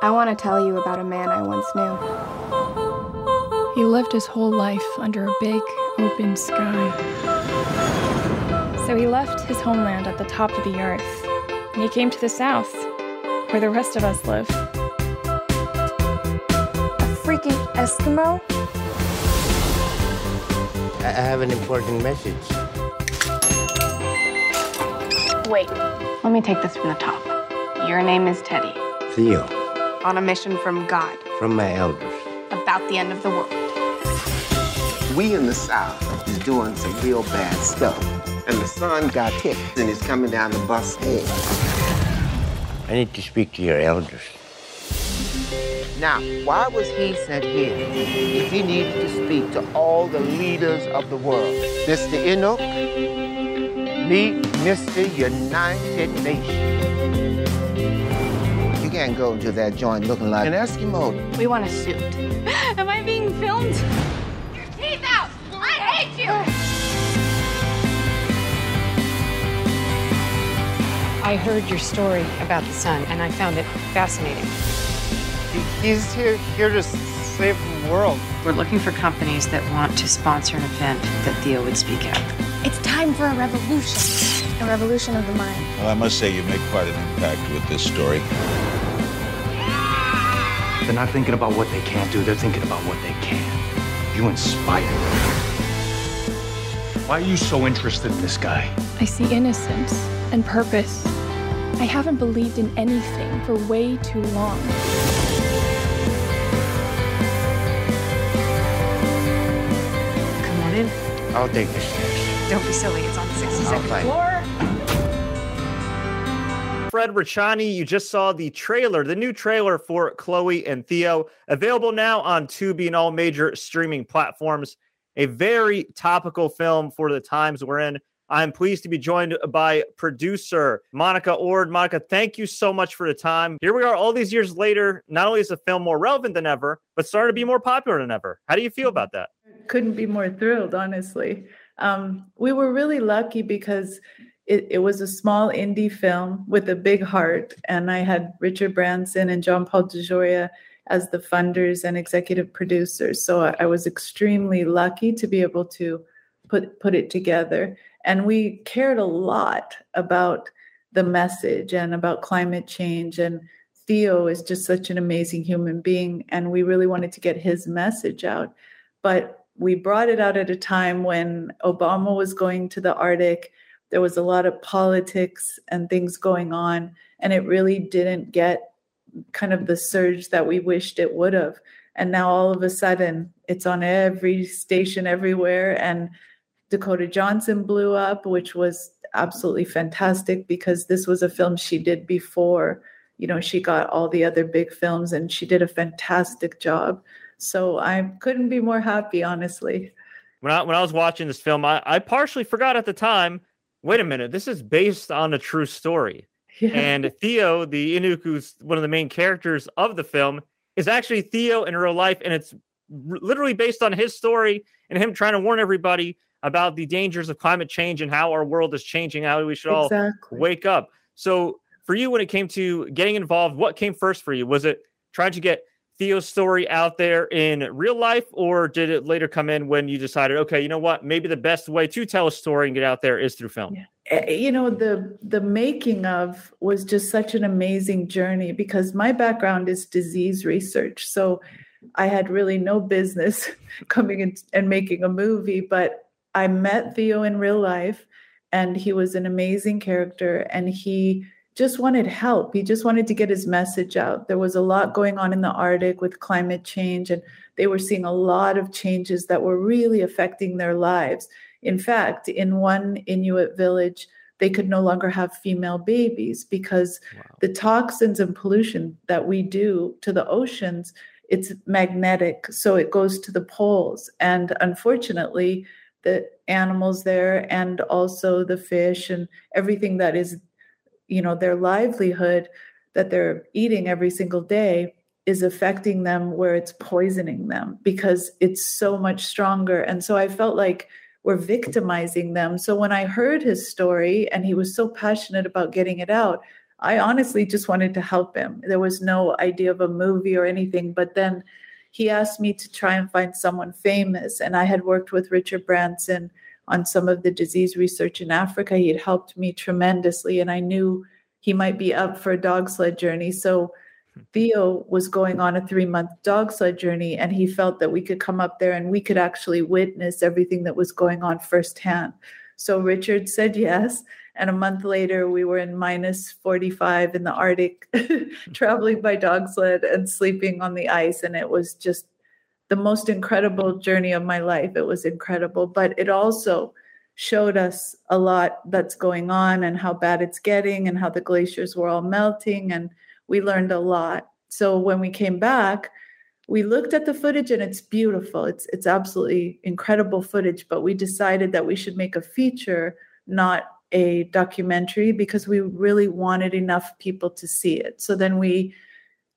I want to tell you about a man I once knew. He lived his whole life under a big, open sky. So he left his homeland at the top of the earth, and he came to the south, where the rest of us live. A freaking Eskimo? I I have an important message. Wait, let me take this from the top. Your name is Teddy, Theo, on a mission from God from my elders. about the end of the world. We in the South is doing some real bad stuff. And the sun got hit and is coming down the bus head. I need to speak to your elders. Now, why was he sent here if he needed to speak to all the leaders of the world? Mr. Enoch, meet Mr. United Nations. You can't go into that joint looking like an Eskimo. We want a suit. Am I being filmed? Your teeth out! I hate you! I heard your story about the sun, and I found it fascinating. He's here here to save the world. We're looking for companies that want to sponsor an event that Theo would speak at. It's time for a revolution. A revolution of the mind. Well, I must say you make quite an impact with this story. They're not thinking about what they can't do, they're thinking about what they can. You inspire them. Why are you so interested in this guy? I see innocence and purpose. I haven't believed in anything for way too long. Come on in. I'll take the stairs. Don't be silly. It's on the 62nd I'll floor. Fred Rachani, you just saw the trailer, the new trailer for Chloe and Theo, available now on Tubi and all major streaming platforms. A very topical film for the times we're in. I'm pleased to be joined by producer Monica Ord. Monica, thank you so much for the time. Here we are all these years later. Not only is the film more relevant than ever, but starting to be more popular than ever. How do you feel about that? couldn't be more thrilled, honestly. Um, we were really lucky because it, it was a small indie film with a big heart, and I had Richard Branson and John Paul DeJoria as the funders and executive producers. So I, I was extremely lucky to be able to put put it together, and we cared a lot about the message and about climate change and Theo is just such an amazing human being, and we really wanted to get his message out. But we brought it out at a time when Obama was going to the Arctic. There was a lot of politics and things going on, and it really didn't get kind of the surge that we wished it would have. And now all of a sudden, it's on every station everywhere. And Dakota Johnson blew up, which was absolutely fantastic because this was a film she did before. You know, she got all the other big films and she did a fantastic job. So I couldn't be more happy, honestly. When I when I was watching this film, I, I partially forgot at the time. Wait a minute, this is based on a true story. Yeah. And Theo, the Inuk, who's one of the main characters of the film, is actually Theo in real life, and it's literally based on his story and him trying to warn everybody about the dangers of climate change and how our world is changing, how we should all wake up. So, for you, when it came to getting involved, what came first for you? Was it trying to get Theo's story out there in real life, or did it later come in when you decided, okay, you know what, maybe the best way to tell a story and get out there is through film? Eh, you know the the making of was just such an amazing journey because my background is disease research so i had really no business coming in and making a movie but i met theo in real life and he was an amazing character and he just wanted help he just wanted to get his message out there was a lot going on in the arctic with climate change and they were seeing a lot of changes that were really affecting their lives in fact, in one Inuit village, they could no longer have female babies because the toxins and pollution that we do to the oceans, it's magnetic. So it goes to the poles. And unfortunately, the animals there and also the fish and everything that is, you know, their livelihood that they're eating every single day is affecting them where it's poisoning them because it's so much stronger. And so I felt like we're victimizing them. So when I heard his story and he was so passionate about getting it out, I honestly just wanted to help him. There was no idea of a movie or anything. But then he asked me to try and find someone famous. And I had worked with Richard Branson on some of the disease research in Africa. He had helped me tremendously. And I knew he might be up for a dog sled journey. So hmm. Theo was going on a three month dog sled journey, and he felt that we could come up there and we could actually witness everything that was going on firsthand. So Richard said yes. And a month later, we were in minus 45 in the Arctic, hmm. traveling by dog sled and sleeping on the ice. And it was just the most incredible journey of my life. It was incredible. But it also showed us a lot that's going on and how bad it's getting and how the glaciers were all melting. And we learned a lot. So when we came back, we looked at the footage and it's beautiful. It's it's absolutely incredible footage, but we decided that we should make a feature, not a documentary because we really wanted enough people to see it. So then we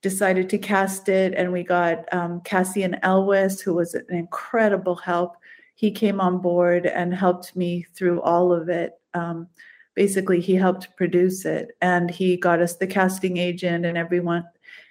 decided to cast it and we got um, Cassian Elwes, who was an incredible help. He came on board and helped me through all of it. Um, basically he helped produce it and he got us the casting agent and everyone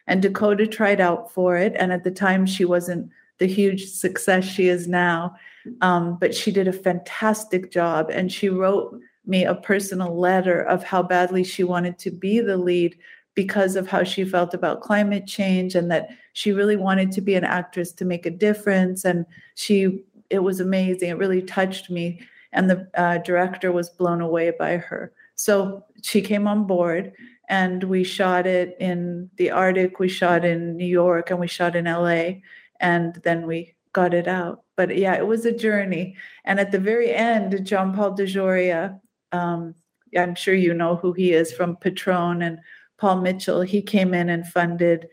and dakota tried out for it and at the time she wasn't the huge success she is now um, but she did a fantastic job and she wrote me a personal letter of how badly she wanted to be the lead because of how she felt about climate change and that she really wanted to be an actress to make a difference and she it was amazing it really touched me and the uh, director was blown away by her. So she came on board and we shot it in the Arctic, we shot in New York, and we shot in LA, and then we got it out. But yeah, it was a journey. And at the very end, John Paul DeJoria, um, I'm sure you know who he is from Patron and Paul Mitchell, he came in and funded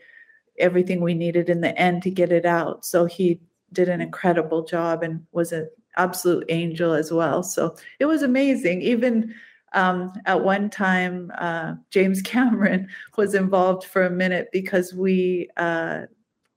everything we needed in the end to get it out. So he did an incredible job and was an absolute angel as well. So it was amazing. Even um, at one time, uh, James Cameron was involved for a minute because we uh,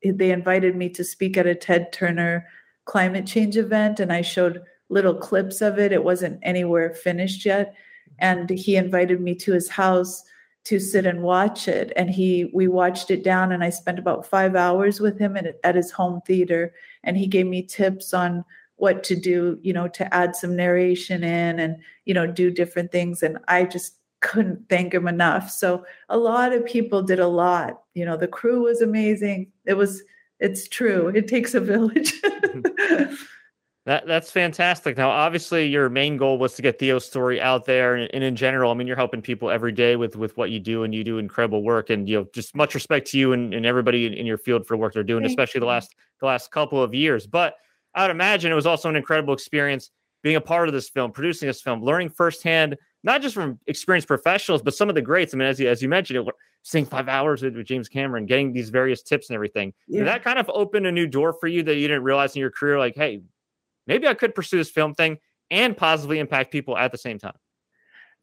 they invited me to speak at a Ted Turner climate change event, and I showed little clips of it. It wasn't anywhere finished yet, and he invited me to his house to sit and watch it and he we watched it down and i spent about five hours with him at, at his home theater and he gave me tips on what to do, you know, to add some narration in and, you know, do different things. And I just couldn't thank him enough. So a lot of people did a lot. You know, the crew was amazing. It was, it's true. It takes a village. that that's fantastic. Now, obviously, your main goal was to get Theo's story out there, and, and, in general, I mean, you're helping people every day with with what you do, and you do incredible work. And you know, just much respect to you and, and everybody in, in your field for the work they're doing, Thank especially you. the last the last couple of years. But I would imagine it was also an incredible experience being a part of this film, producing this film, learning firsthand, not just from experienced professionals, but some of the greats. I mean, as you, as you mentioned, it, seeing five hours with, James Cameron, getting these various tips and everything. Yeah. Did that kind of opened a new door for you that you didn't realize in your career? Like, hey, maybe I could pursue this film thing and positively impact people at the same time.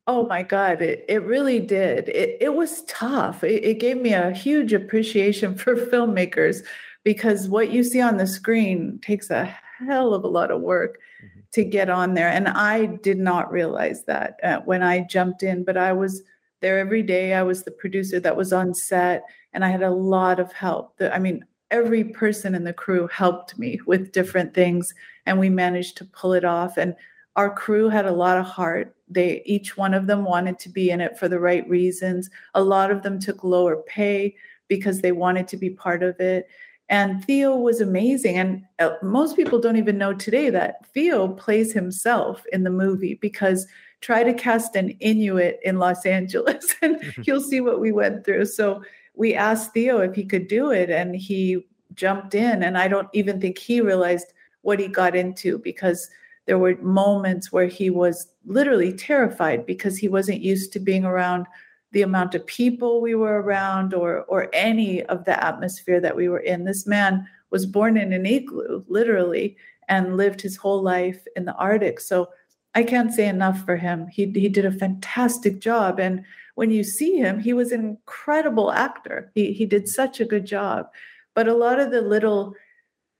Oh my God, it, it really did. It, it was tough. It, it gave me a huge appreciation for filmmakers because what you see on the screen takes a hell of a lot of work mm-hmm. to get on there. And I did not realize that uh, when I jumped in, but I was there every day. I was the producer that was on set, and I had a lot of help. The, I mean, every person in the crew helped me with different things, and we managed to pull it off. And our crew had a lot of heart. They each one of them wanted to be in it for the right reasons. A lot of them took lower pay because they wanted to be part of it. And Theo was amazing. And uh, most people don't even know today that Theo plays himself in the movie because try to cast an Inuit in Los Angeles and you'll see what we went through. So we asked Theo if he could do it and he jumped in. And I don't even think he realized what he got into because there were moments where he was literally terrified because he wasn't used to being around the amount of people we were around or or any of the atmosphere that we were in this man was born in an igloo literally and lived his whole life in the arctic so i can't say enough for him. He he did a fantastic job. And when you see him he was an incredible actor. He he did such a good job. But a lot of the little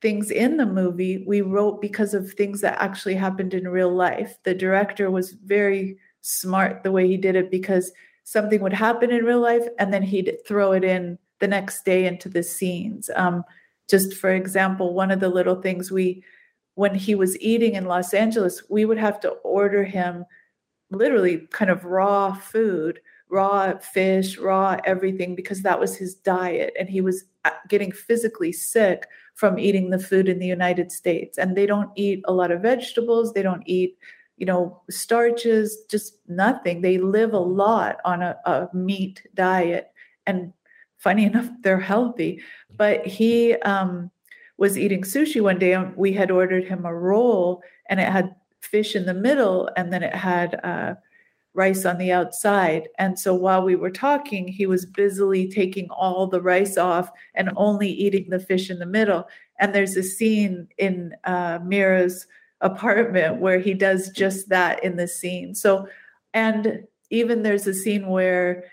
things in the movie we wrote because of things that actually happened in real life. The director was very smart the way he did it because something would happen in real life and then he'd throw it in the next day into the scenes. Um, just for example one of the little things we when he was eating in los angeles we would have to order him literally kind of raw food raw fish raw everything because that was his diet and he was uh, getting physically sick from eating the food in the united states and they don't eat a lot of vegetables they don't eat you know, starches, just nothing. They live a lot on a, a meat diet. And funny enough, they're healthy. But he um, was eating sushi one day, and we had ordered him a roll, and it had fish in the middle, and then it had uh, rice on the outside. And so while we were talking, he was busily taking all the rice off and only eating the fish in the middle. And there's a scene in uh, Mira's apartment where he does just that in the scene. So, and even there's a scene where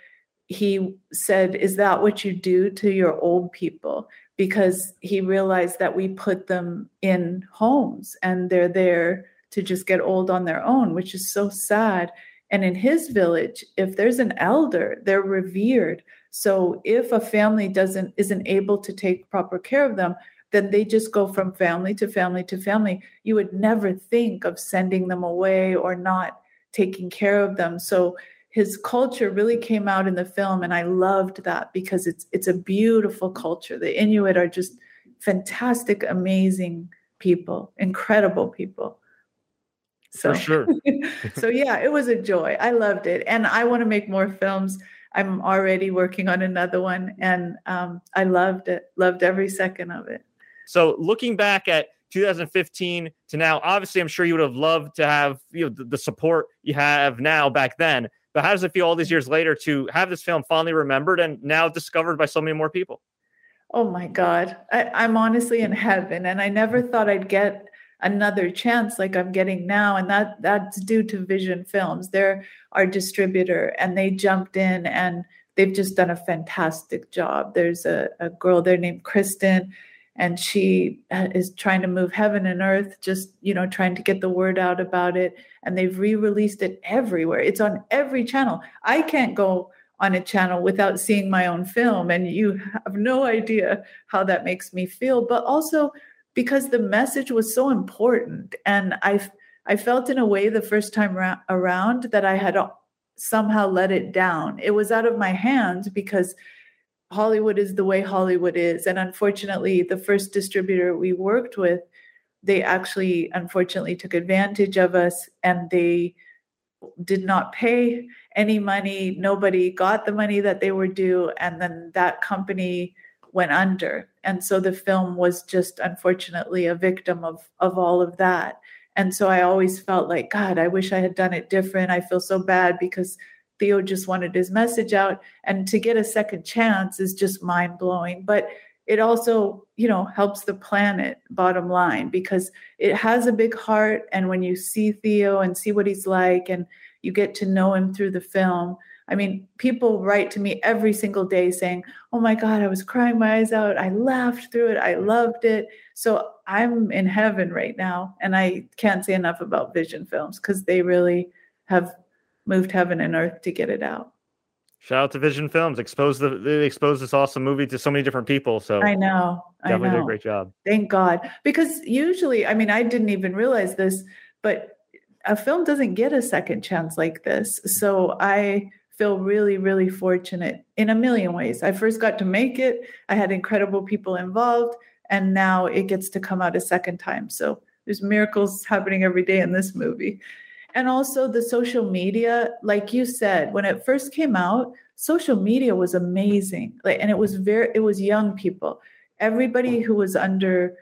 he said, Is that what you do to your old people? Because he realized that we put them in homes and they're there to just get old on their own, which is so sad. And in his village, if there's an elder, they're revered. So if a family doesn't isn't able to take proper care of them, then they just go from family to family to family. You would never think of sending them away or not taking care of them. So his culture really came out in the film and I loved that because it's it's a beautiful culture. The Inuit are just fantastic amazing people, incredible people. So For sure. so yeah, it was a joy. I loved it and I want to make more films. I'm already working on another one and um, I loved it. Loved every second of it. So looking back at 2015 to now, obviously, I'm sure you would have loved to have you know the, the, support you have now back then. But how does it feel all these years later to have this film fondly remembered and now discovered by so many more people? Oh my God, I, I'm honestly in heaven, and I never thought I'd get another chance like I'm getting now, and that that's due to Vision Films. They're our distributor, and they jumped in and they've just done a fantastic job. There's a, a girl there named Kristen and she uh, is trying to move heaven and earth just you know trying to get the word out about it and they've re-released it everywhere. It's on every channel. I can't go on a channel without seeing my own film and you have no idea how that makes me feel. But also because the message was so important and i i felt in a way the first time ra- around that i had somehow let it down. It was out of my hands because Hollywood is the way Hollywood is. And unfortunately, the first distributor we worked with, they actually unfortunately took advantage of us and they did not pay any money. Nobody got the money that they were due. And then that company went under. And so the film was just unfortunately a victim of, of all of that. And so I always felt like, God, I wish I had done it different. I feel so bad because Theo just wanted his message out. And to get a second chance is just mind blowing. But it also, you know, helps the planet, bottom line, because it has a big heart. And when you see Theo and see what he's like, and you get to know him through the film, I mean, people write to me every single day saying, Oh my God, I was crying my eyes out. I laughed through it. I loved it. So I'm in heaven right now. And I can't say enough about Vision Films because they really have moved heaven and earth to get it out. Shout out to Vision Films. Expose the they exposed this awesome movie to so many different people. So I know. Definitely I know. did a great job. Thank God. Because usually, I mean, I didn't even realize this, but a film doesn't get a second chance like this. So I feel really, really fortunate in a million ways. I first got to make it, I had incredible people involved, and now it gets to come out a second time. So there's miracles happening every day in this movie and also the social media like you said when it first came out social media was amazing. Like and it was very it was young people. Everybody who was under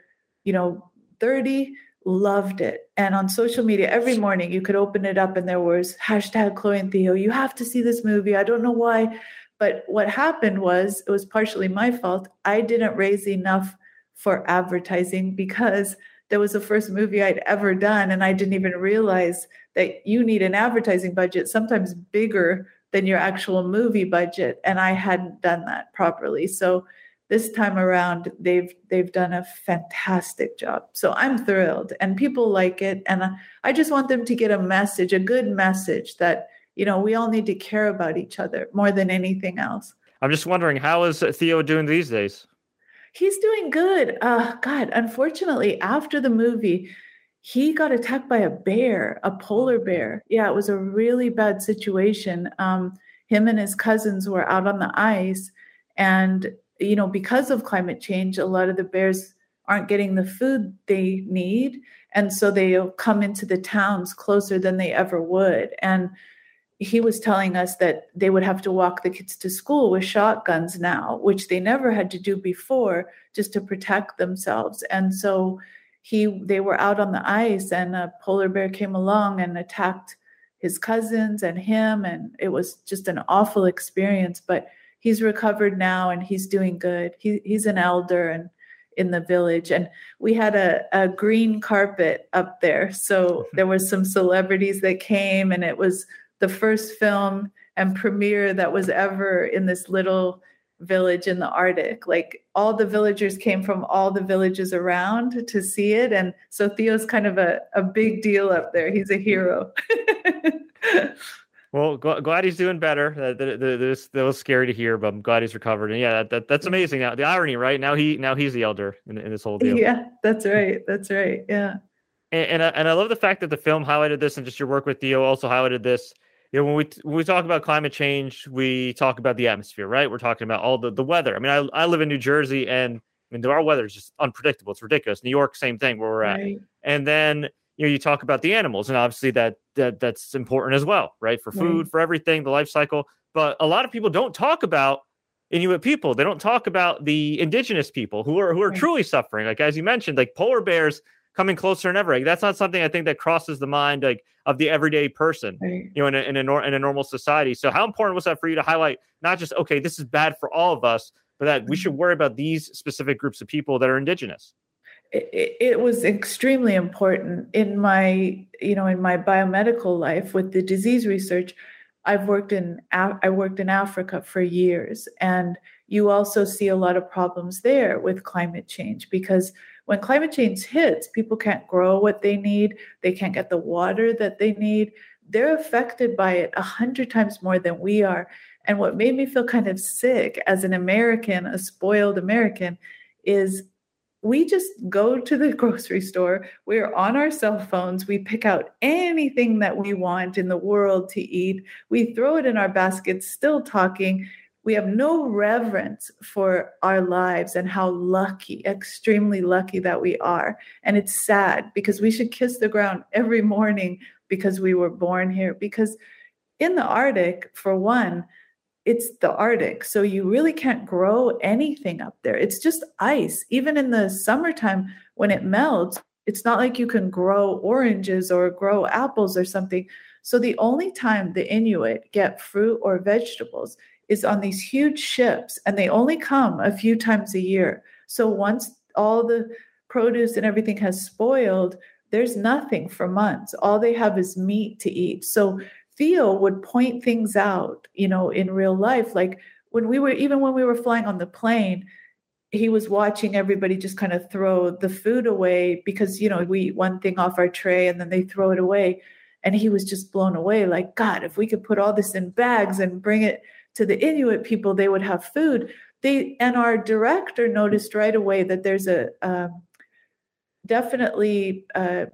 you know 30 loved it. And on social media every morning you could open it up and there was hashtag chloe and theo you have to see this movie. I don't know why. But what happened was it was partially my fault. I didn't raise enough for advertising because that was the first movie I'd ever done. And I didn't even realize that you need an advertising budget, sometimes bigger than your actual movie budget. And I hadn't done that properly. So this time around, they've they've done a fantastic job. So I'm thrilled and people like it. And I just want them to get a message, a good message that you know, we all need to care about each other more than anything else. I'm just wondering, how is Theo doing these days? He's doing good. Uh, God, unfortunately, after the movie, he got attacked by a bear, a polar bear. Yeah, it was a really bad situation. Um, him and his cousins were out on the ice, and you know, because of climate change, a lot of the bears aren't getting the food they need, and so they'll come into the towns closer than they ever would. And he was telling us that they would have to walk the kids to school with shotguns now, which they never had to do before just to protect themselves. And so he they were out on the ice and a polar bear came along and attacked his cousins and him and it was just an awful experience. But he's recovered now and he's doing good. He, he's an elder and in the village. And we had a, a green carpet up there. So mm-hmm. there was some celebrities that came and it was the first film and premiere that was ever in this little village in the Arctic. Like all the villagers came from all the villages around to see it. And so Theo's kind of a, a big deal up there. He's a hero. well, glad he's doing better. That, that, that, that, was scary to hear, but I'm glad he's recovered. And yeah, that, that that's amazing. Now, the irony, right? Now he now he's the elder in, in this whole deal. Yeah, that's right. That's right. Yeah. And, and I, and I love the fact that the film highlighted this, and just your work with Theo also highlighted this you know, when we when we talk about climate change, we talk about the atmosphere, right? We're talking about all the the weather. I mean, I, I live in New Jersey, and I mean, our weather is just unpredictable. It's ridiculous. New York, same thing where we're right. at. And then you know, you talk about the animals, and obviously that that that's important as well, right? For food, right. for everything, the life cycle. But a lot of people don't talk about Inuit people. They don't talk about the indigenous people who are who are right. truly suffering. Like as you mentioned, like polar bears coming closer than ever. Like, that's not something I think that crosses the mind like of the everyday person, right. you know, in a, in a, nor- in a normal society. So how important was that for you to highlight not just okay, this is bad for all of us, but that we should mm-hmm. worry about these specific groups of people that are indigenous? It, it was extremely important in my, you know, in my biomedical life with the disease research. I've worked in I worked in Africa for years, and you also see a lot of problems there with climate change because when climate change hits, people can't grow what they need, they can't get the water that they need. They're affected by it a hundred times more than we are. And what made me feel kind of sick as an American, a spoiled American, is we just go to the grocery store, we're on our cell phones, we pick out anything that we want in the world to eat, we throw it in our baskets, still talking, we have no reverence for our lives and how lucky, extremely lucky that we are. And it's sad because we should kiss the ground every morning because we were born here. Because in the Arctic, for one, it's the Arctic. So you really can't grow anything up there. It's just ice. Even in the summertime, when it melts, it's not like you can grow oranges or grow apples or something. So the only time the Inuit get fruit or vegetables is on these huge ships and they only come a few times a year. So once all the produce and everything has spoiled, there's nothing for months. All they have is meat to eat. So Theo would point things out, you know, in real life. Like when we were, even when we were flying on the plane, he was watching everybody just kind of throw the food away because, you know, we eat one thing off our tray and then they throw it away. And he was just blown away like, God, if we could put all this in bags and bring it to the Inuit people, they would have food. They and our director noticed right away that there's a um, definitely a,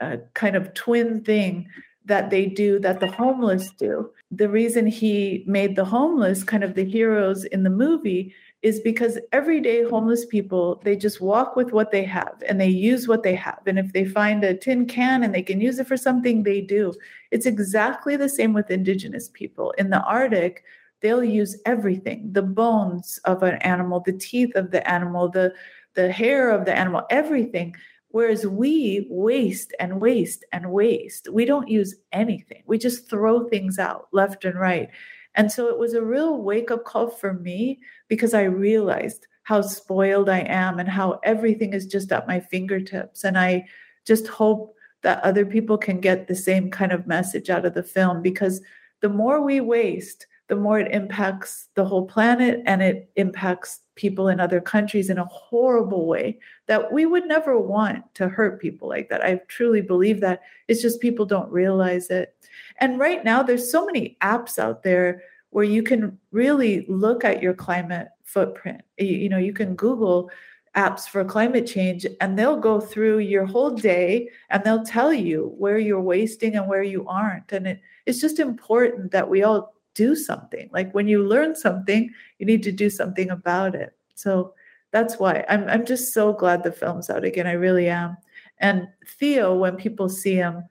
a kind of twin thing that they do that the homeless do. The reason he made the homeless kind of the heroes in the movie is because everyday homeless people they just walk with what they have and they use what they have and if they find a tin can and they can use it for something they do it's exactly the same with indigenous people in the arctic they'll use everything the bones of an animal the teeth of the animal the the hair of the animal everything. Whereas we waste and waste and waste. We don't use anything. We just throw things out left and right. And so it was a real wake up call for me because i realized how spoiled i am and how everything is just at my fingertips. And i just hope that other people can get the same kind of message out of the film because the more we waste the more it impacts the whole planet and it impacts people in other countries in a horrible way that we would never want to hurt people like that. I truly believe that. It's just people don't realize it. And right now, there's so many apps out there where you can really look at your climate footprint. You, you know, you can Google apps for climate change and they'll go through your whole day and they'll tell you where you're wasting and where you aren't. And it, it's just important that we all do something. Like when you learn something, you need to do something about it. So that's why I'm I'm just so glad the film's out again. I really am. And Theo, when people see him,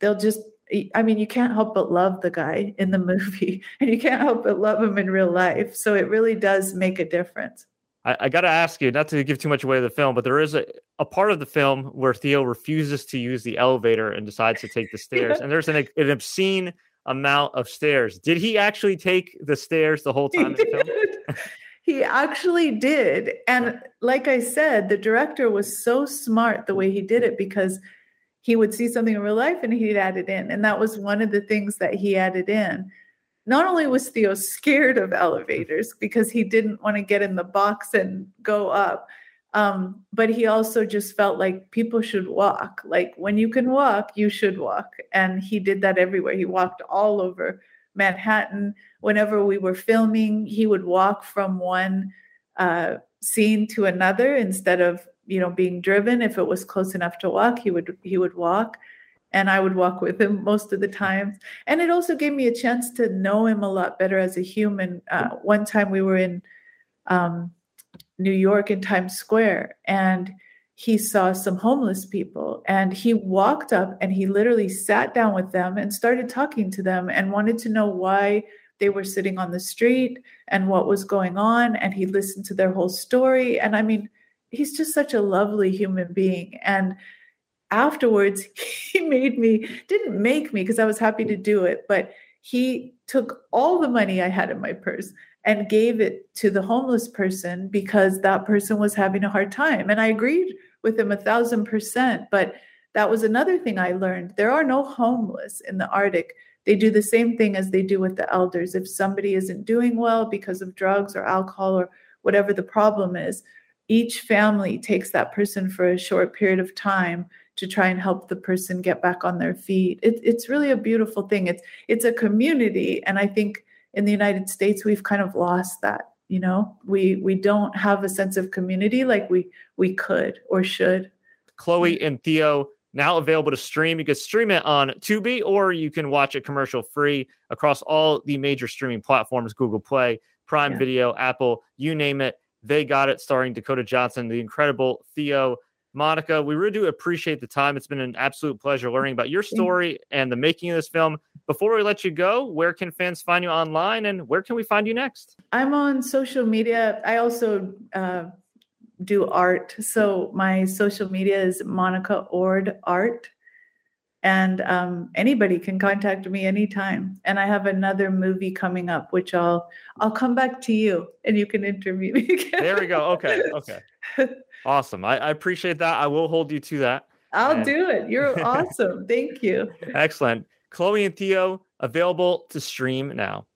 they'll just I mean, you can't help but love the guy in the movie, and you can't help but love him in real life. So it really does make a difference. I, I got to ask you, not to give too much away of the film, but there is a, a part of the film where Theo refuses to use the elevator and decides to take the stairs. yeah. And there's an, an obscene amount of stairs. Did he actually take the stairs the whole time? He, did. he actually did. And like I said, the director was so smart the way he did it because he would see something in real life and he'd add it in. And that was one of the things that he added in. Not only was Theo scared of elevators because he didn't want to get in the box and go up, um, but he also just felt like people should walk. Like when you can walk, you should walk. And he did that everywhere. He walked all over Manhattan. Whenever we were filming, he would walk from one uh, scene to another instead of you know being driven. If it was close enough to walk, he would he would walk, and I would walk with him most of the times. And it also gave me a chance to know him a lot better as a human. Uh, one time we were in. Um, New York in Times Square and he saw some homeless people and he walked up and he literally sat down with them and started talking to them and wanted to know why they were sitting on the street and what was going on and he listened to their whole story. And i mean he's just such a lovely human being. And afterwards he made me didn't make me because i was happy to do it but he took all the money i had in my purse and gave it to the homeless person because that person was having a hard time. And I agreed with him a thousand percent. But that was another thing I learned. There are no homeless in the Arctic. They do the same thing as they do with the elders. If somebody isn't doing well because of drugs or alcohol or whatever the problem is, each family takes that person for a short period of time to try and help the person get back on their feet. It, it's really a beautiful thing. It's it's a community, and I think in the United States, we've kind of lost that. You know, we we don't have a sense of community like we we could or should. Chloe and Theo now available to stream. You can stream it on Tubi or you can watch it commercial free across all the major streaming platforms Google Play, Prime yeah. Video, Apple, you name it. They got it, starring Dakota Johnson, the incredible Theo Monica, we really do appreciate the time. It's been an absolute pleasure learning about your story and the making of this film. Before we let you go, where can fans find you online and where can we find you next? I'm on social media. I also uh, do art. So my social media is Monica Ord Art. And um, anybody can contact me anytime. And I have another movie coming up, which I'll I'll come back to you and you can interview me. Again. There we go. Okay. Okay. Awesome. I, I, appreciate that. I will hold you to that. I'll and... do it. You're awesome. Thank you. Excellent. Chloe and Theo available to stream now.